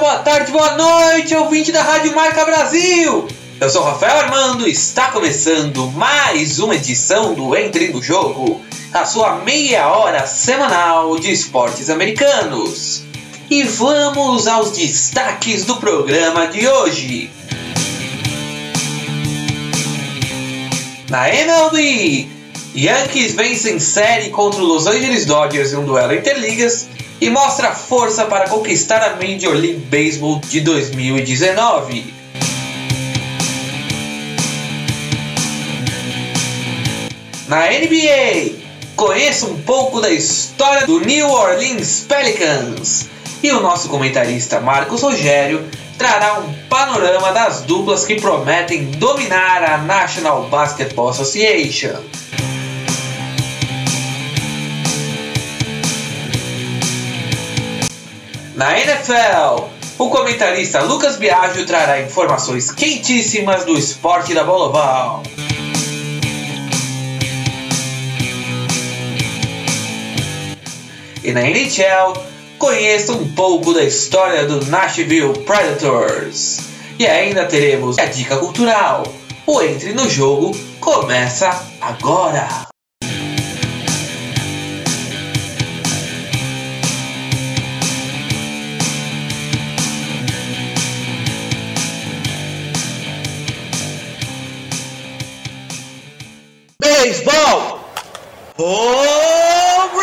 boa tarde, boa noite, ouvinte da Rádio Marca Brasil! Eu sou Rafael Armando e está começando mais uma edição do Entre no Jogo, a sua meia hora semanal de esportes americanos. E vamos aos destaques do programa de hoje. Na MLB, Yankees vencem série contra os Los Angeles Dodgers em um duelo interligas e mostra força para conquistar a Major League Baseball de 2019. Na NBA, conheça um pouco da história do New Orleans Pelicans e o nosso comentarista Marcos Rogério trará um panorama das duplas que prometem dominar a National Basketball Association. Na NFL, o comentarista Lucas Biagio trará informações quentíssimas do esporte da bola oval. E na NHL, conheça um pouco da história do Nashville Predators. E ainda teremos a dica cultural. O Entre no Jogo começa agora! Baseball! Home run!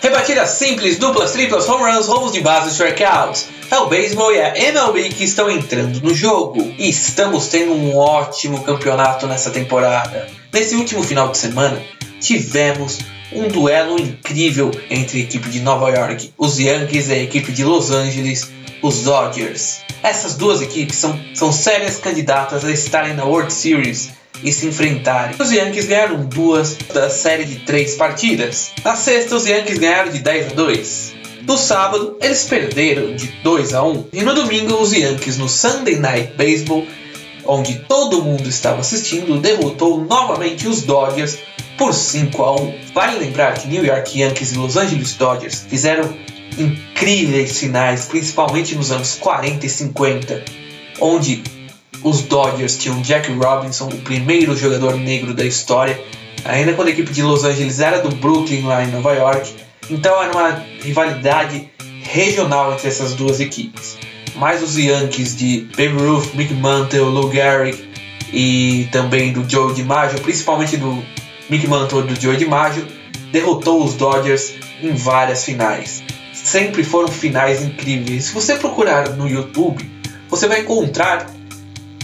Rebatidas simples, duplas, triplas, home runs, roubos de base e strikeouts. É o beisebol e a MLB que estão entrando no jogo. E estamos tendo um ótimo campeonato nessa temporada. Nesse último final de semana, tivemos um duelo incrível entre a equipe de Nova York, os Yankees e a equipe de Los Angeles, os Dodgers. Essas duas equipes são, são sérias candidatas a estarem na World Series e se enfrentarem. Os Yankees ganharam duas da série de três partidas. Na sexta, os Yankees ganharam de 10 a 2. No sábado, eles perderam de 2 a 1. E no domingo, os Yankees no Sunday Night Baseball, onde todo mundo estava assistindo, derrotou novamente os Dodgers por 5 a 1. Vale lembrar que New York Yankees e Los Angeles Dodgers fizeram incríveis finais, principalmente nos anos 40 e 50, onde os Dodgers tinham Jack Robinson, o primeiro jogador negro da história, ainda quando a equipe de Los Angeles era do Brooklyn lá em Nova York. Então era uma rivalidade regional entre essas duas equipes. Mas os Yankees de Babe Ruth, Mick Mantle, Lou Gehrig e também do Joe DiMaggio, principalmente do Mick Mantle e do Joe DiMaggio, derrotou os Dodgers em várias finais sempre foram finais incríveis. Se você procurar no YouTube, você vai encontrar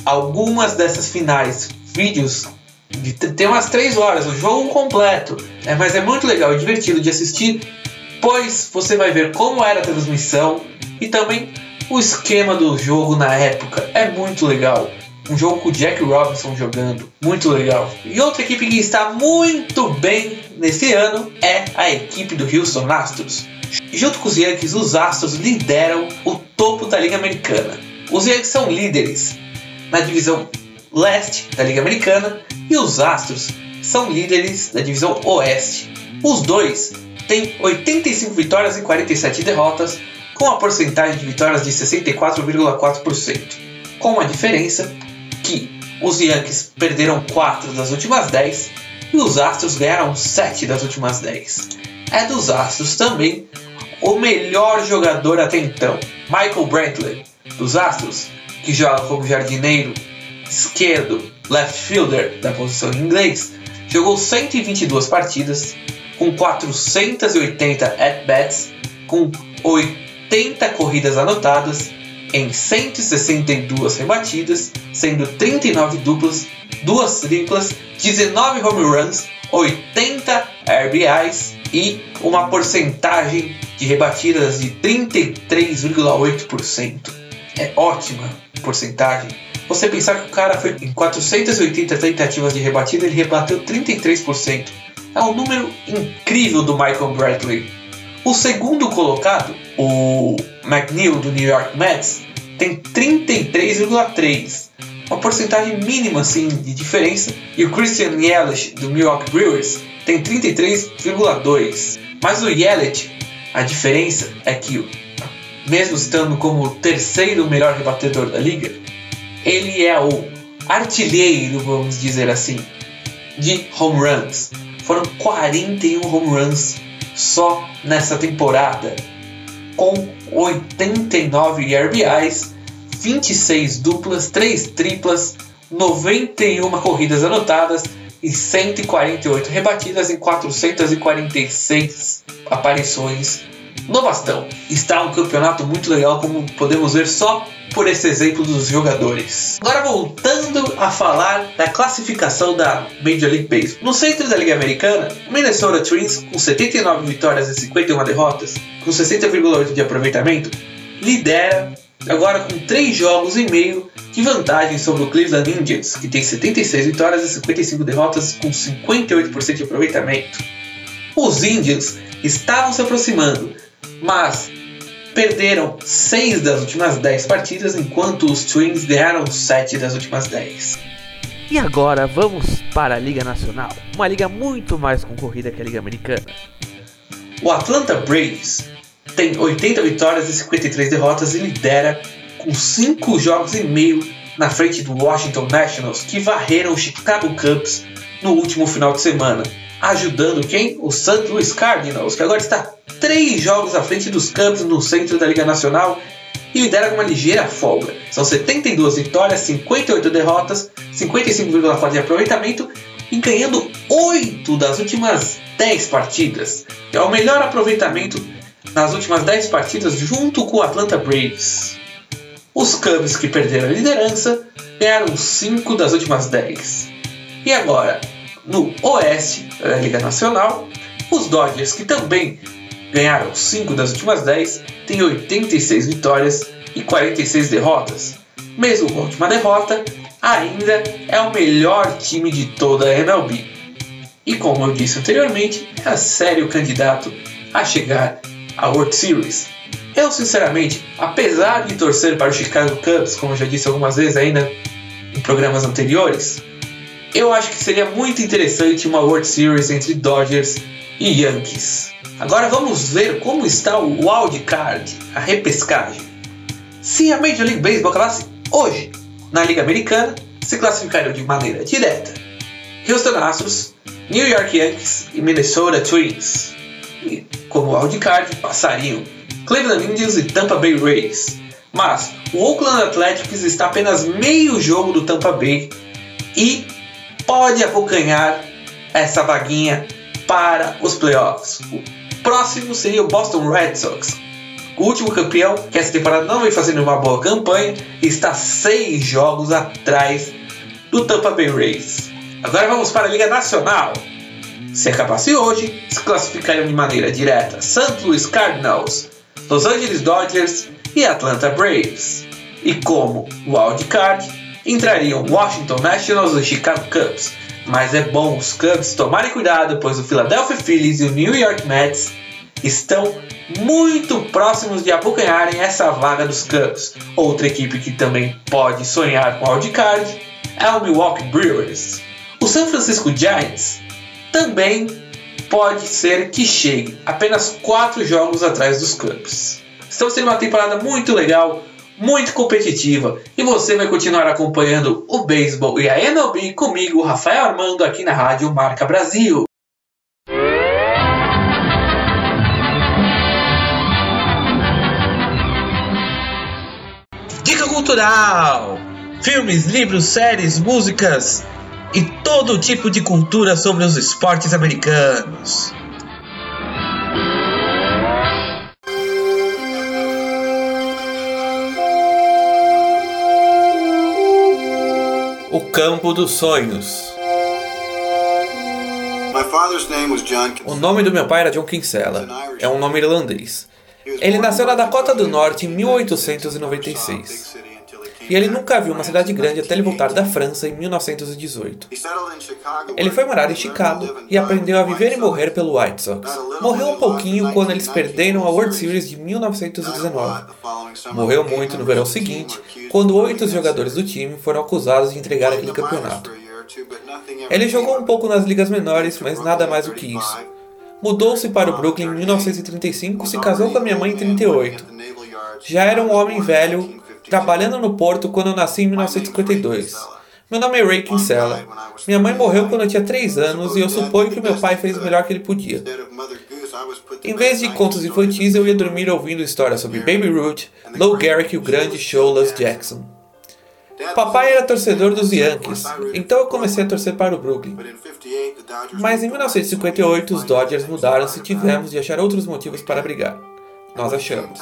algumas dessas finais, vídeos de tem umas 3 horas, o jogo completo. É, mas é muito legal e divertido de assistir, pois você vai ver como era a transmissão e também o esquema do jogo na época. É muito legal. Um jogo com o Jack Robinson jogando, muito legal. E outra equipe que está muito bem nesse ano é a equipe do Houston Astros. Junto com os Yankees, os Astros lideram o topo da Liga Americana. Os Yankees são líderes na divisão leste da Liga Americana e os Astros são líderes da divisão oeste. Os dois têm 85 vitórias e 47 derrotas, com a porcentagem de vitórias de 64,4%, com a diferença que os Yankees perderam 4 das últimas 10 e os Astros ganharam 7 das últimas 10 é dos Astros também o melhor jogador até então, Michael Brantley, dos Astros, que joga como jardineiro esquerdo, left fielder da posição em inglês, jogou 122 partidas, com 480 at-bats, com 80 corridas anotadas, em 162 rebatidas, sendo 39 duplas, 2 triplas, 19 home runs, 80 RBIs e uma porcentagem de rebatidas de 33,8%. É ótima porcentagem. Você pensar que o cara foi em 480 tentativas de rebatida, ele rebateu 33%. É um número incrível do Michael Bradley. O segundo colocado, o McNeil do New York Mets, tem 33,3. uma porcentagem mínima assim de diferença, e o Christian Yelich do Milwaukee Brewers tem 33,2. Mas o Yelich, a diferença é que mesmo estando como o terceiro melhor rebatedor da liga, ele é o artilheiro, vamos dizer assim, de home runs. Foram 41 home runs só nessa temporada, com 89 RBIs, 26 duplas, 3 triplas, 91 corridas anotadas e 148 rebatidas em 446 aparições no bastão. Está um campeonato muito legal, como podemos ver só por esse exemplo dos jogadores. Agora voltando a falar da classificação da Major League Baseball. No centro da Liga Americana, o Minnesota Twins, com 79 vitórias e 51 derrotas, com 60,8 de aproveitamento, lidera agora com 3 jogos e meio de vantagem sobre o Cleveland Indians, que tem 76 vitórias e 55 derrotas com 58% de aproveitamento. Os Indians estavam se aproximando, mas perderam 6 das últimas 10 partidas, enquanto os Twins ganharam 7 das últimas 10. E agora vamos para a Liga Nacional, uma liga muito mais concorrida que a Liga Americana. O Atlanta Braves tem 80 vitórias e 53 derrotas e lidera com 5 jogos e meio na frente do Washington Nationals, que varreram o Chicago Cubs no último final de semana, ajudando quem? O St. Louis Cardinals, que agora está 3 jogos à frente dos Cubs no centro da Liga Nacional e lidera com uma ligeira folga. São 72 vitórias, 58 derrotas, 55,4 de aproveitamento e ganhando 8 das últimas 10 partidas. É o melhor aproveitamento nas últimas 10 partidas junto com o Atlanta Braves. Os Cubs, que perderam a liderança, ganharam 5 das últimas 10. E agora, no Oeste da Liga Nacional, os Dodgers, que também ganharam 5 das últimas 10, têm 86 vitórias e 46 derrotas. Mesmo com a última derrota, ainda é o melhor time de toda a MLB. E como eu disse anteriormente, é sério candidato a chegar à World Series. Eu, sinceramente, apesar de torcer para o Chicago Cubs, como já disse algumas vezes ainda em programas anteriores, eu acho que seria muito interessante uma World Series entre Dodgers e Yankees. Agora vamos ver como está o wild card, a repescagem. Se a Major League Baseball acabasse hoje na Liga Americana, se classificariam de maneira direta Houston Astros, New York Yankees e Minnesota Twins. E como wildcard passariam Cleveland Indians e Tampa Bay Rays. Mas o Oakland Athletics está apenas meio jogo do Tampa Bay e pode abocanhar essa vaguinha para os playoffs. O próximo seria o Boston Red Sox, o último campeão, que essa temporada não vem fazendo uma boa campanha, está seis jogos atrás do Tampa Bay Rays. Agora vamos para a Liga Nacional. Se acabasse hoje, se classificariam de maneira direta St. Louis Cardinals, Los Angeles Dodgers e Atlanta Braves. E como wildcard, entrariam Washington Nationals e Chicago Cubs. Mas é bom os Cubs tomarem cuidado, pois o Philadelphia Phillies e o New York Mets estão muito próximos de abocanharem essa vaga dos Cubs. Outra equipe que também pode sonhar com wildcard é o Milwaukee Brewers. O San Francisco Giants também pode ser que chegue apenas 4 jogos atrás dos Cubs. Estamos tendo uma temporada muito legal, muito competitiva e você vai continuar acompanhando o beisebol e a MLB comigo, Rafael Armando, aqui na Rádio Marca Brasil. Dica cultural: filmes, livros, séries, músicas e todo tipo de cultura sobre os esportes americanos. O Campo dos Sonhos. O nome do meu pai era John Kinsella. É um nome irlandês. Ele nasceu na Dakota do Norte em 1896. E ele nunca viu uma cidade grande até ele voltar da França em 1918. Ele foi morar em Chicago e aprendeu a viver e morrer pelo White Sox. Morreu um pouquinho quando eles perderam a World Series de 1919. Morreu muito no verão seguinte, quando oito jogadores do time foram acusados de entregar aquele campeonato. Ele jogou um pouco nas ligas menores, mas nada mais do que isso. Mudou-se para o Brooklyn em 1935 e se casou com a minha mãe em 38. Já era um homem velho, trabalhando no porto quando eu nasci em 1952. Meu nome é Ray Kinsella. Minha mãe morreu quando eu tinha 3 anos e eu suponho que meu pai fez o melhor que ele podia. Em vez de contos infantis, eu ia dormir ouvindo histórias sobre Baby Ruth, Lou Gehrig e o grande Sholas Jackson. Papai era torcedor dos Yankees, então eu comecei a torcer para o Brooklyn. Mas em 1958 os Dodgers mudaram-se e tivemos de achar outros motivos para brigar. Nós achamos.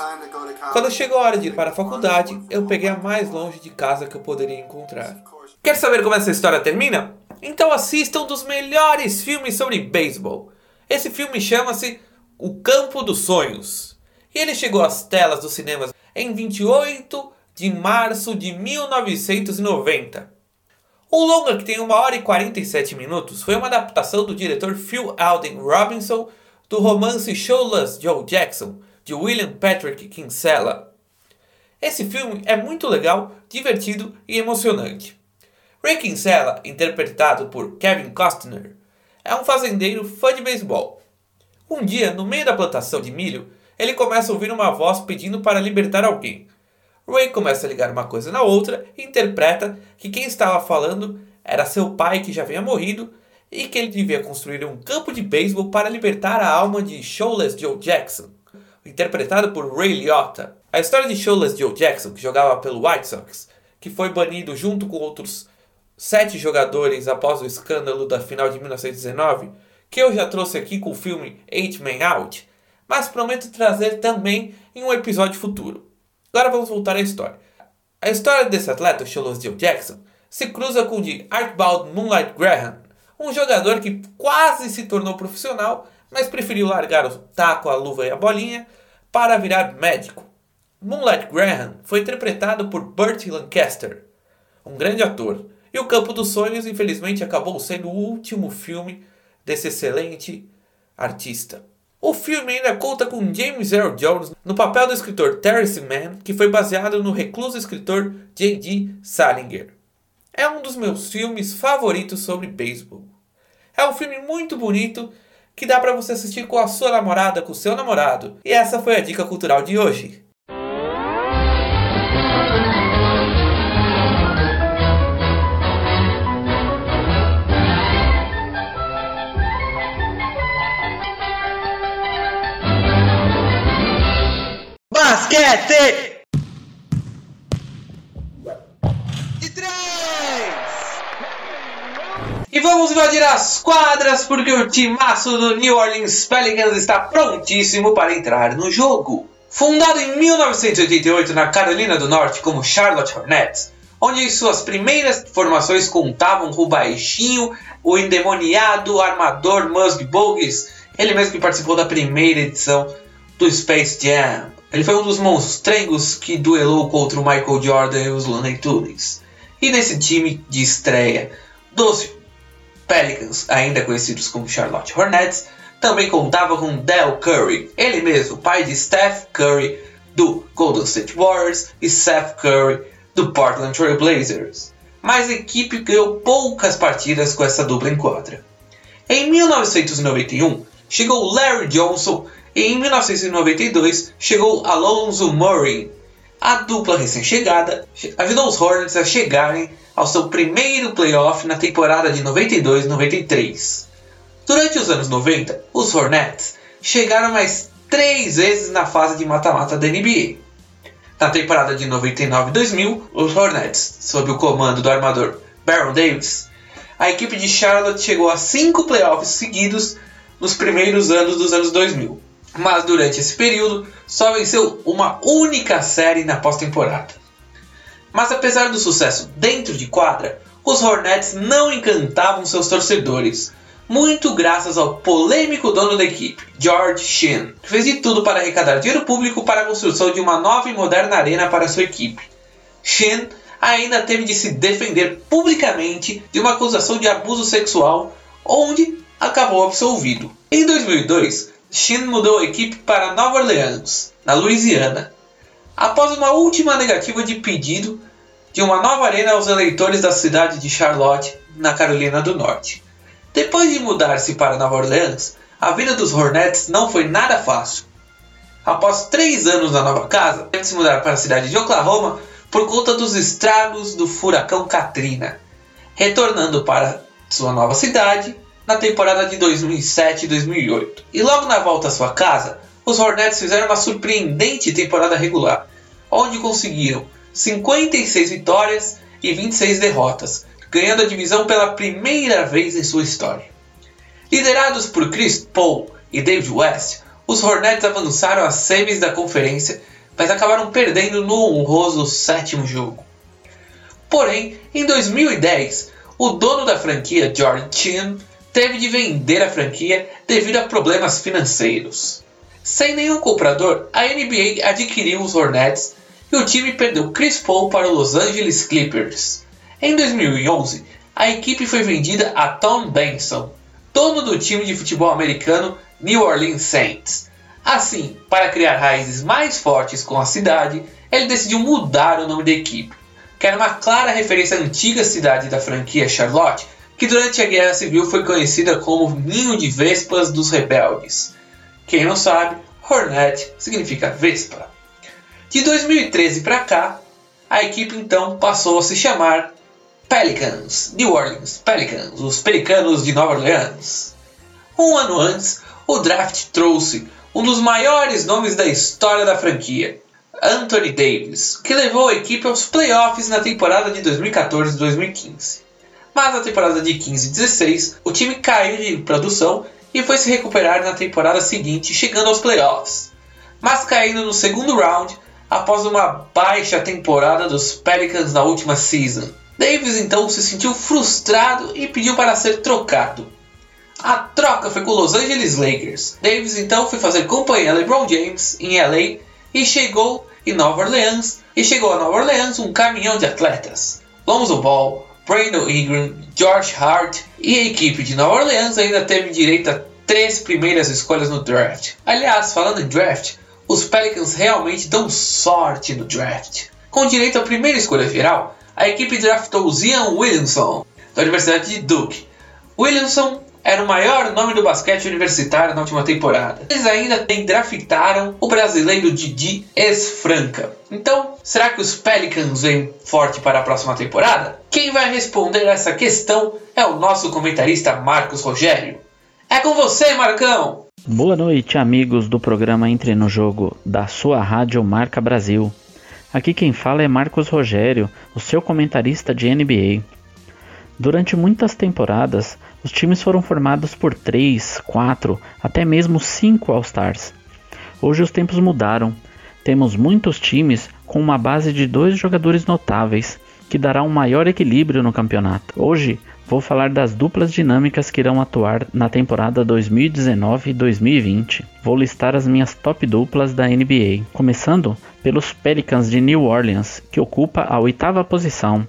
Quando chegou a hora de ir para a faculdade, eu peguei a mais longe de casa que eu poderia encontrar. Quer saber como essa história termina? Então assista um dos melhores filmes sobre beisebol. Esse filme chama-se O Campo dos Sonhos. E ele chegou às telas dos cinemas em 28 de março de 1990. O longa, que tem 1 hora e 47 minutos, foi uma adaptação do diretor Phil Alden Robinson do romance Showless Joe Jackson, de William Patrick Kinsella. Esse filme é muito legal, divertido e emocionante. Ray Kinsella, interpretado por Kevin Costner, é um fazendeiro fã de beisebol. Um dia, no meio da plantação de milho, ele começa a ouvir uma voz pedindo para libertar alguém. Ray começa a ligar uma coisa na outra e interpreta que quem estava falando era seu pai que já havia morrido e que ele devia construir um campo de beisebol para libertar a alma de Showless Joe Jackson, interpretado por Ray Liotta. A história de Showless Joe Jackson, que jogava pelo White Sox, que foi banido junto com outros sete jogadores após o escândalo da final de 1919, que eu já trouxe aqui com o filme Eight Man Out, mas prometo trazer também em um episódio futuro. Agora vamos voltar à história. A história desse atleta, Cholos Joe Jackson, se cruza com o de Archibald Moonlight Graham, um jogador que quase se tornou profissional, mas preferiu largar o taco, a luva e a bolinha para virar médico. Moonlight Graham foi interpretado por Burt Lancaster, um grande ator, e O Campo dos Sonhos, infelizmente, acabou sendo o último filme desse excelente artista. O filme ainda conta com James Earl Jones no papel do escritor Terence Mann, que foi baseado no recluso escritor J.D. Salinger. É um dos meus filmes favoritos sobre beisebol. É um filme muito bonito que dá para você assistir com a sua namorada, com o seu namorado. E essa foi a dica cultural de hoje. basquete! Vamos invadir as quadras porque o timaço do New Orleans Pelicans está prontíssimo para entrar no jogo. Fundado em 1988 na Carolina do Norte como Charlotte Hornets, onde suas primeiras formações contavam com o baixinho, o endemoniado armador Musg Bogues, ele mesmo que participou da primeira edição do Space Jam. Ele foi um dos monstrengos que duelou contra o Michael Jordan e os Looney Tunes. E nesse time de estreia dos Pelicans, ainda conhecidos como Charlotte Hornets, também contava com Del Curry, ele mesmo, pai de Steph Curry do Golden State Warriors e Seth Curry do Portland Trail Blazers. Mas a equipe ganhou poucas partidas com essa dupla em quadra. Em 1991, chegou Larry Johnson e em 1992 chegou Alonso Murray. A dupla recém-chegada ajudou os Hornets a chegarem ao seu primeiro playoff na temporada de 92-93. Durante os anos 90, os Hornets chegaram mais três vezes na fase de mata-mata da NBA. Na temporada de 99-2000, os Hornets, sob o comando do armador Baron Davis, a equipe de Charlotte chegou a cinco playoffs seguidos nos primeiros anos dos anos 2000 mas durante esse período só venceu uma única série na pós-temporada. Mas apesar do sucesso dentro de quadra, os Hornets não encantavam seus torcedores, muito graças ao polêmico dono da equipe, George Sheen, que fez de tudo para arrecadar dinheiro público para a construção de uma nova e moderna arena para sua equipe. Sheen ainda teve de se defender publicamente de uma acusação de abuso sexual, onde acabou absolvido. Em 2002, Shin mudou a equipe para Nova Orleans, na Louisiana, após uma última negativa de pedido de uma nova arena aos eleitores da cidade de Charlotte, na Carolina do Norte. Depois de mudar-se para Nova Orleans, a vida dos Hornets não foi nada fácil. Após três anos na nova casa, teve de se mudar para a cidade de Oklahoma por conta dos estragos do furacão Katrina, retornando para sua nova cidade na temporada de 2007 e 2008. E logo na volta à sua casa, os Hornets fizeram uma surpreendente temporada regular, onde conseguiram 56 vitórias e 26 derrotas, ganhando a divisão pela primeira vez em sua história. Liderados por Chris Paul e David West, os Hornets avançaram às semis da conferência, mas acabaram perdendo no honroso sétimo jogo. Porém, em 2010, o dono da franquia, George Chin, teve de vender a franquia devido a problemas financeiros. Sem nenhum comprador, a NBA adquiriu os Hornets e o time perdeu Chris Paul para os Los Angeles Clippers. Em 2011, a equipe foi vendida a Tom Benson, dono do time de futebol americano New Orleans Saints. Assim, para criar raízes mais fortes com a cidade, ele decidiu mudar o nome da equipe, que era uma clara referência à antiga cidade da franquia Charlotte, que durante a Guerra Civil foi conhecida como Ninho de Vespas dos Rebeldes. Quem não sabe, Hornet significa Vespa. De 2013 para cá, a equipe então passou a se chamar Pelicans, New Orleans Pelicans, os Pelicanos de Nova Orleans. Um ano antes, o draft trouxe um dos maiores nomes da história da franquia, Anthony Davis, que levou a equipe aos playoffs na temporada de 2014-2015. Mas na temporada de 15-16, o time caiu de produção e foi se recuperar na temporada seguinte, chegando aos playoffs, mas caindo no segundo round após uma baixa temporada dos Pelicans na última season. Davis então se sentiu frustrado e pediu para ser trocado. A troca foi com os Los Angeles Lakers. Davis então foi fazer companhia a LeBron James em LA e chegou em Nova Orleans e chegou a Nova Orleans um caminhão de atletas. Lonzo Ball, Brandon Ingram, George Hart e a equipe de Nova Orleans ainda teve direito a três primeiras escolhas no draft. Aliás, falando em draft, os Pelicans realmente dão sorte no draft. Com direito à primeira escolha geral, a equipe draftou Zion Williamson, da Universidade de Duke. Williamson era o maior nome do basquete universitário na última temporada. Eles ainda tem draftaram o brasileiro Didi Esfranca. Então, será que os Pelicans vêm forte para a próxima temporada? Quem vai responder essa questão é o nosso comentarista Marcos Rogério. É com você, Marcão! Boa noite, amigos do programa Entre no Jogo da sua rádio Marca Brasil. Aqui quem fala é Marcos Rogério, o seu comentarista de NBA. Durante muitas temporadas, os times foram formados por 3, 4, até mesmo 5 All-Stars. Hoje os tempos mudaram. Temos muitos times com uma base de dois jogadores notáveis, que dará um maior equilíbrio no campeonato. Hoje vou falar das duplas dinâmicas que irão atuar na temporada 2019 2020. Vou listar as minhas top duplas da NBA, começando pelos Pelicans de New Orleans, que ocupa a oitava posição,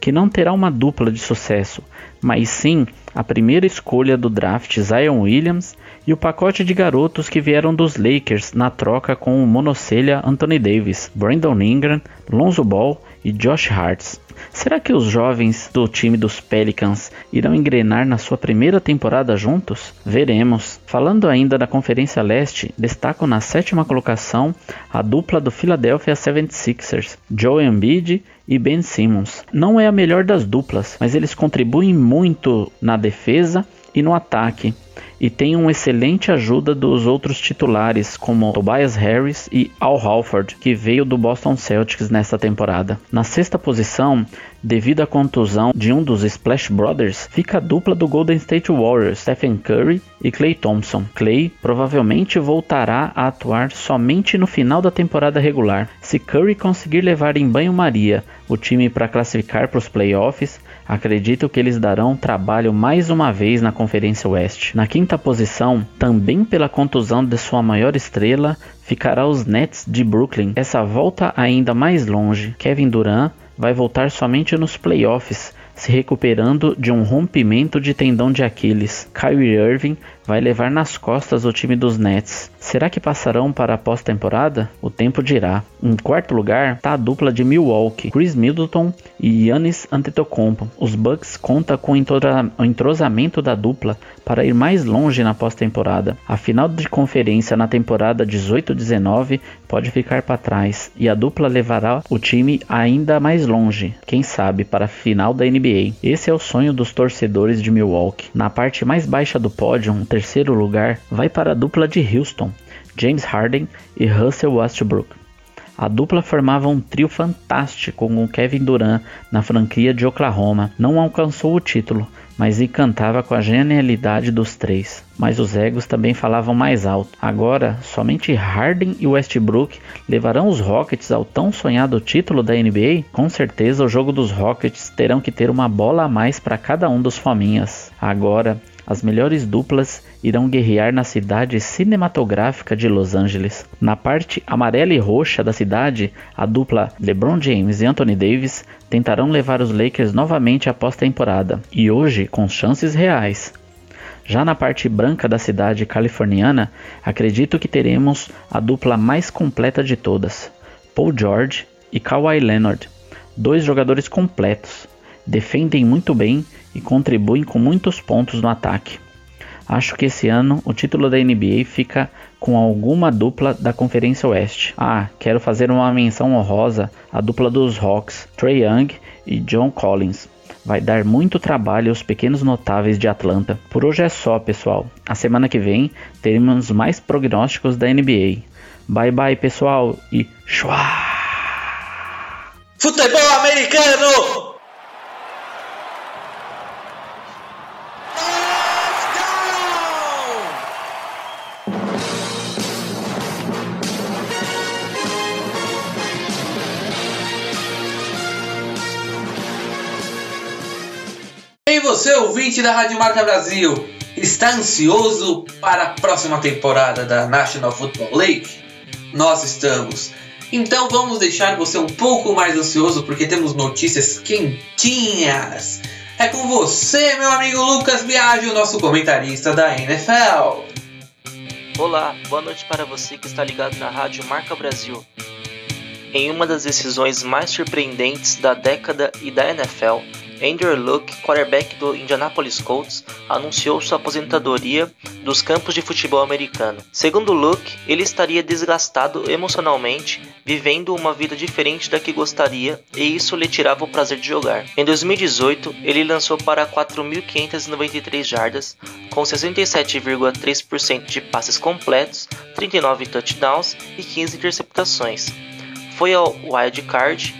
que não terá uma dupla de sucesso, mas sim a primeira escolha do draft Zion Williams e o pacote de garotos que vieram dos Lakers na troca com o monocelha Anthony Davis, Brandon Ingram, Lonzo Ball e Josh Hart. Será que os jovens do time dos Pelicans irão engrenar na sua primeira temporada juntos? Veremos. Falando ainda da Conferência Leste, destaco na sétima colocação a dupla do Philadelphia 76ers, Joe Embiid e Ben Simmons. Não é a melhor das duplas, mas eles contribuem muito na defesa e no ataque e tem uma excelente ajuda dos outros titulares, como Tobias Harris e Al Halford, que veio do Boston Celtics nesta temporada. Na sexta posição, devido à contusão de um dos Splash Brothers, fica a dupla do Golden State Warriors, Stephen Curry e Clay Thompson. Clay provavelmente voltará a atuar somente no final da temporada regular. Se Curry conseguir levar em banho-maria o time para classificar para os playoffs, Acredito que eles darão trabalho mais uma vez na Conferência Oeste. Na quinta posição, também pela contusão de sua maior estrela, ficará os Nets de Brooklyn. Essa volta ainda mais longe, Kevin Durant vai voltar somente nos playoffs, se recuperando de um rompimento de tendão de Aquiles. Kyrie Irving vai levar nas costas o time dos Nets. Será que passarão para a pós-temporada? O tempo dirá. Em quarto lugar está a dupla de Milwaukee, Chris Middleton e Giannis Antetokounmpo. Os Bucks contam com o entrosamento da dupla para ir mais longe na pós-temporada. A final de conferência na temporada 18-19 pode ficar para trás e a dupla levará o time ainda mais longe, quem sabe para a final da NBA. Esse é o sonho dos torcedores de Milwaukee. Na parte mais baixa do pódio, um terceiro lugar vai para a dupla de Houston, James Harden e Russell Westbrook. A dupla formava um trio fantástico com Kevin Durant na franquia de Oklahoma. Não alcançou o título, mas encantava com a genialidade dos três. Mas os egos também falavam mais alto. Agora, somente Harden e Westbrook levarão os Rockets ao tão sonhado título da NBA? Com certeza, o jogo dos Rockets terão que ter uma bola a mais para cada um dos fominhas. Agora, as melhores duplas irão guerrear na cidade cinematográfica de Los Angeles. Na parte amarela e roxa da cidade, a dupla LeBron James e Anthony Davis tentarão levar os Lakers novamente à pós-temporada, e hoje com chances reais. Já na parte branca da cidade californiana, acredito que teremos a dupla mais completa de todas: Paul George e Kawhi Leonard, dois jogadores completos, defendem muito bem e contribuem com muitos pontos no ataque. Acho que esse ano o título da NBA fica com alguma dupla da Conferência Oeste. Ah, quero fazer uma menção honrosa à dupla dos Hawks, Trey Young e John Collins. Vai dar muito trabalho aos pequenos notáveis de Atlanta. Por hoje é só, pessoal. A semana que vem teremos mais prognósticos da NBA. Bye bye, pessoal, e chua! Futebol americano! Você, ouvinte da Rádio Marca Brasil, está ansioso para a próxima temporada da National Football League? Nós estamos. Então vamos deixar você um pouco mais ansioso porque temos notícias quentinhas. É com você, meu amigo Lucas Biagio, nosso comentarista da NFL. Olá, boa noite para você que está ligado na Rádio Marca Brasil. Em uma das decisões mais surpreendentes da década e da NFL, Andrew Luck, quarterback do Indianapolis Colts, anunciou sua aposentadoria dos campos de futebol americano. Segundo Luck, ele estaria desgastado emocionalmente, vivendo uma vida diferente da que gostaria, e isso lhe tirava o prazer de jogar. Em 2018, ele lançou para 4.593 jardas, com 67,3% de passes completos, 39 touchdowns e 15 interceptações. Foi ao wild card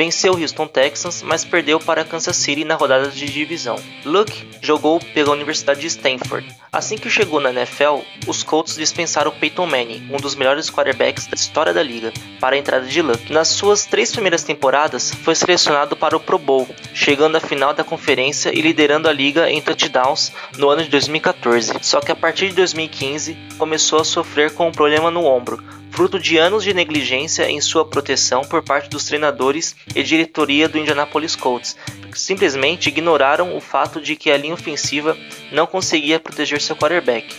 venceu o Houston Texans, mas perdeu para Kansas City na rodada de divisão. Luke jogou pela Universidade de Stanford. Assim que chegou na NFL, os Colts dispensaram Peyton Manning, um dos melhores quarterbacks da história da liga, para a entrada de Luke. Nas suas três primeiras temporadas, foi selecionado para o Pro Bowl, chegando à final da conferência e liderando a liga em touchdowns no ano de 2014. Só que a partir de 2015 começou a sofrer com um problema no ombro, fruto de anos de negligência em sua proteção por parte dos treinadores e diretoria do Indianapolis Colts, que simplesmente ignoraram o fato de que a linha ofensiva não conseguia proteger seu quarterback.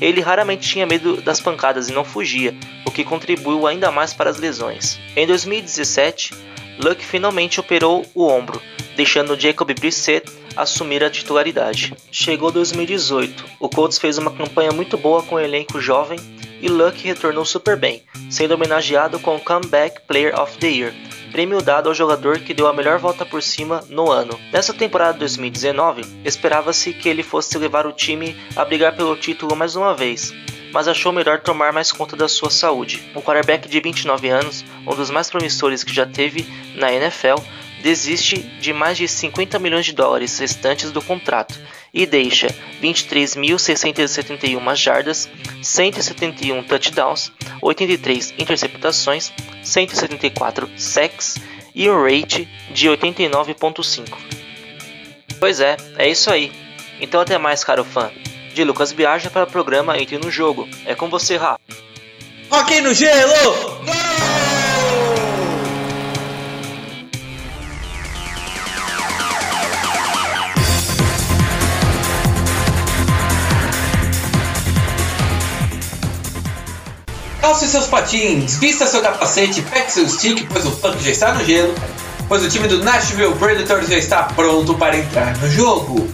Ele raramente tinha medo das pancadas e não fugia, o que contribuiu ainda mais para as lesões. Em 2017, Luck finalmente operou o ombro, deixando Jacob Brissett assumir a titularidade. Chegou 2018, o Colts fez uma campanha muito boa com o elenco jovem e Luck retornou super bem, sendo homenageado com o Comeback Player of the Year, prêmio dado ao jogador que deu a melhor volta por cima no ano. Nessa temporada de 2019, esperava-se que ele fosse levar o time a brigar pelo título mais uma vez, mas achou melhor tomar mais conta da sua saúde. O quarterback de 29 anos, um dos mais promissores que já teve na NFL, desiste de mais de 50 milhões de dólares restantes do contrato e deixa 23.671 jardas, 171 touchdowns, 83 interceptações, 174 sacks e um rate de 89.5. Pois é, é isso aí. Então até mais, caro fã. De Lucas Biagio para o programa Entre no Jogo. É com você, Rafa. Ok no gelo! Gol! Seus patins, vista seu capacete, pegue seu stick, pois o punk já está no gelo, pois o time do Nashville Predators já está pronto para entrar no jogo.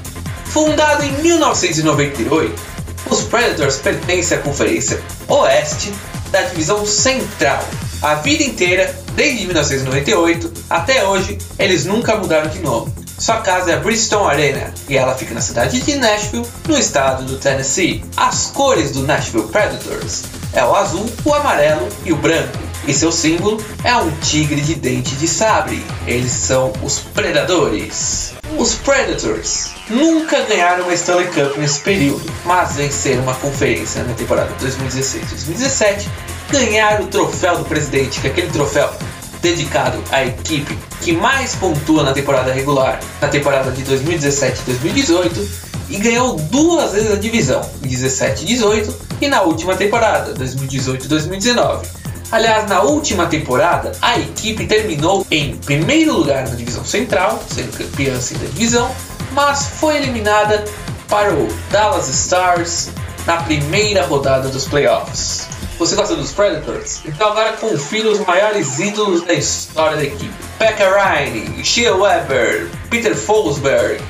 Fundado em 1998, os Predators pertencem à Conferência Oeste da Divisão Central. A vida inteira, desde 1998 até hoje, eles nunca mudaram de nome. Sua casa é a Bristol Arena e ela fica na cidade de Nashville, no estado do Tennessee. As cores do Nashville Predators é o azul, o amarelo e o branco. E seu símbolo é um tigre de dente de sabre. Eles são os predadores. Os Predators nunca ganharam uma Stanley Cup nesse período, mas venceram uma conferência na temporada 2016-2017, ganharam o troféu do presidente, que é aquele troféu dedicado à equipe que mais pontua na temporada regular, na temporada de 2017 2018, e ganhou duas vezes a divisão, 17 18 e na última temporada, 2018-2019. Aliás, na última temporada, a equipe terminou em primeiro lugar na divisão central, sendo campeã da divisão, mas foi eliminada para o Dallas Stars na primeira rodada dos playoffs. Você gosta dos Predators? Então agora confira os maiores ídolos da história da equipe. Pekka Ryan, Shea Weber, Peter Forsberg,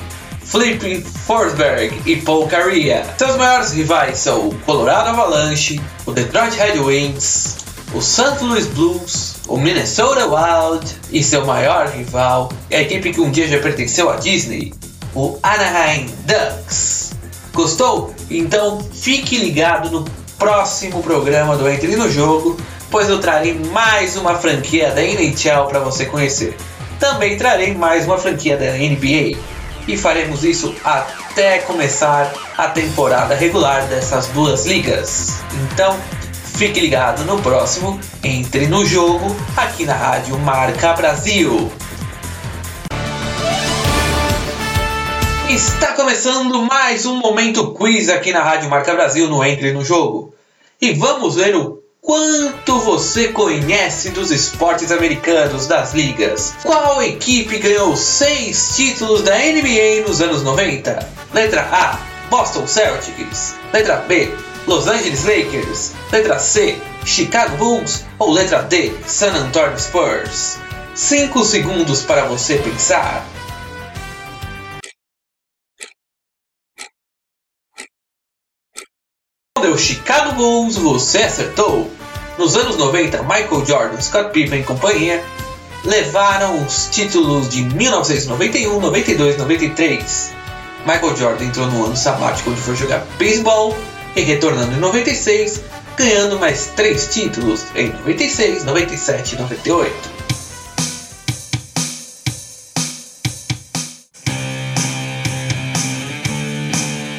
Flip Forsberg e Paul Kariya. Seus maiores rivais são o Colorado Avalanche, o Detroit Red Wings, o St. Louis Blues, o Minnesota Wild e seu maior rival é a equipe que um dia já pertenceu à Disney, o Anaheim Ducks. Gostou? Então fique ligado no próximo programa do Entre no Jogo, pois eu trarei mais uma franquia da NHL para você conhecer. Também trarei mais uma franquia da NBA e faremos isso até começar a temporada regular dessas duas ligas. Então, fique ligado no próximo Entre no Jogo aqui na Rádio Marca Brasil. Está começando mais um momento quiz aqui na Rádio Marca Brasil no Entre no Jogo. E vamos ver o quanto você conhece dos esportes americanos das ligas. Qual equipe ganhou seis títulos da NBA nos anos 90? Letra A: Boston Celtics. Letra B: Los Angeles Lakers. Letra C: Chicago Bulls. Ou letra D: San Antonio Spurs. 5 segundos para você pensar. Deu Chicago Bulls, você acertou! Nos anos 90, Michael Jordan, Scott Pippen e companhia levaram os títulos de 1991, 92 93. Michael Jordan entrou no ano sabático onde foi jogar beisebol e retornando em 96, ganhando mais três títulos em 96, 97 e 98.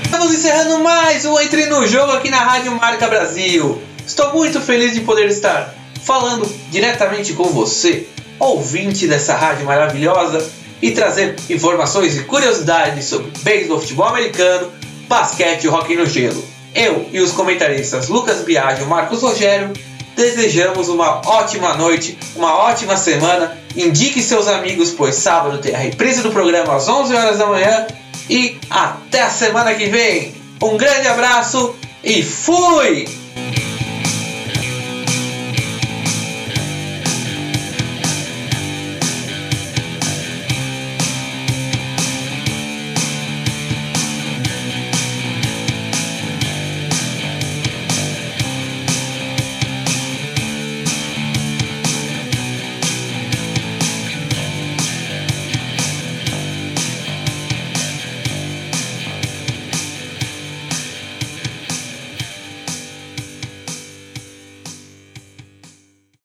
Estamos encerrando mais um Entre no Jogo aqui na Rádio Marca Brasil. Estou muito feliz de poder estar falando diretamente com você, ouvinte dessa rádio maravilhosa, e trazer informações e curiosidades sobre beisebol, futebol americano, basquete e hockey no gelo. Eu e os comentaristas Lucas Biagio e Marcos Rogério desejamos uma ótima noite, uma ótima semana. Indique seus amigos, pois sábado tem a reprise do programa às 11 horas da manhã e até a semana que vem. Um grande abraço e fui!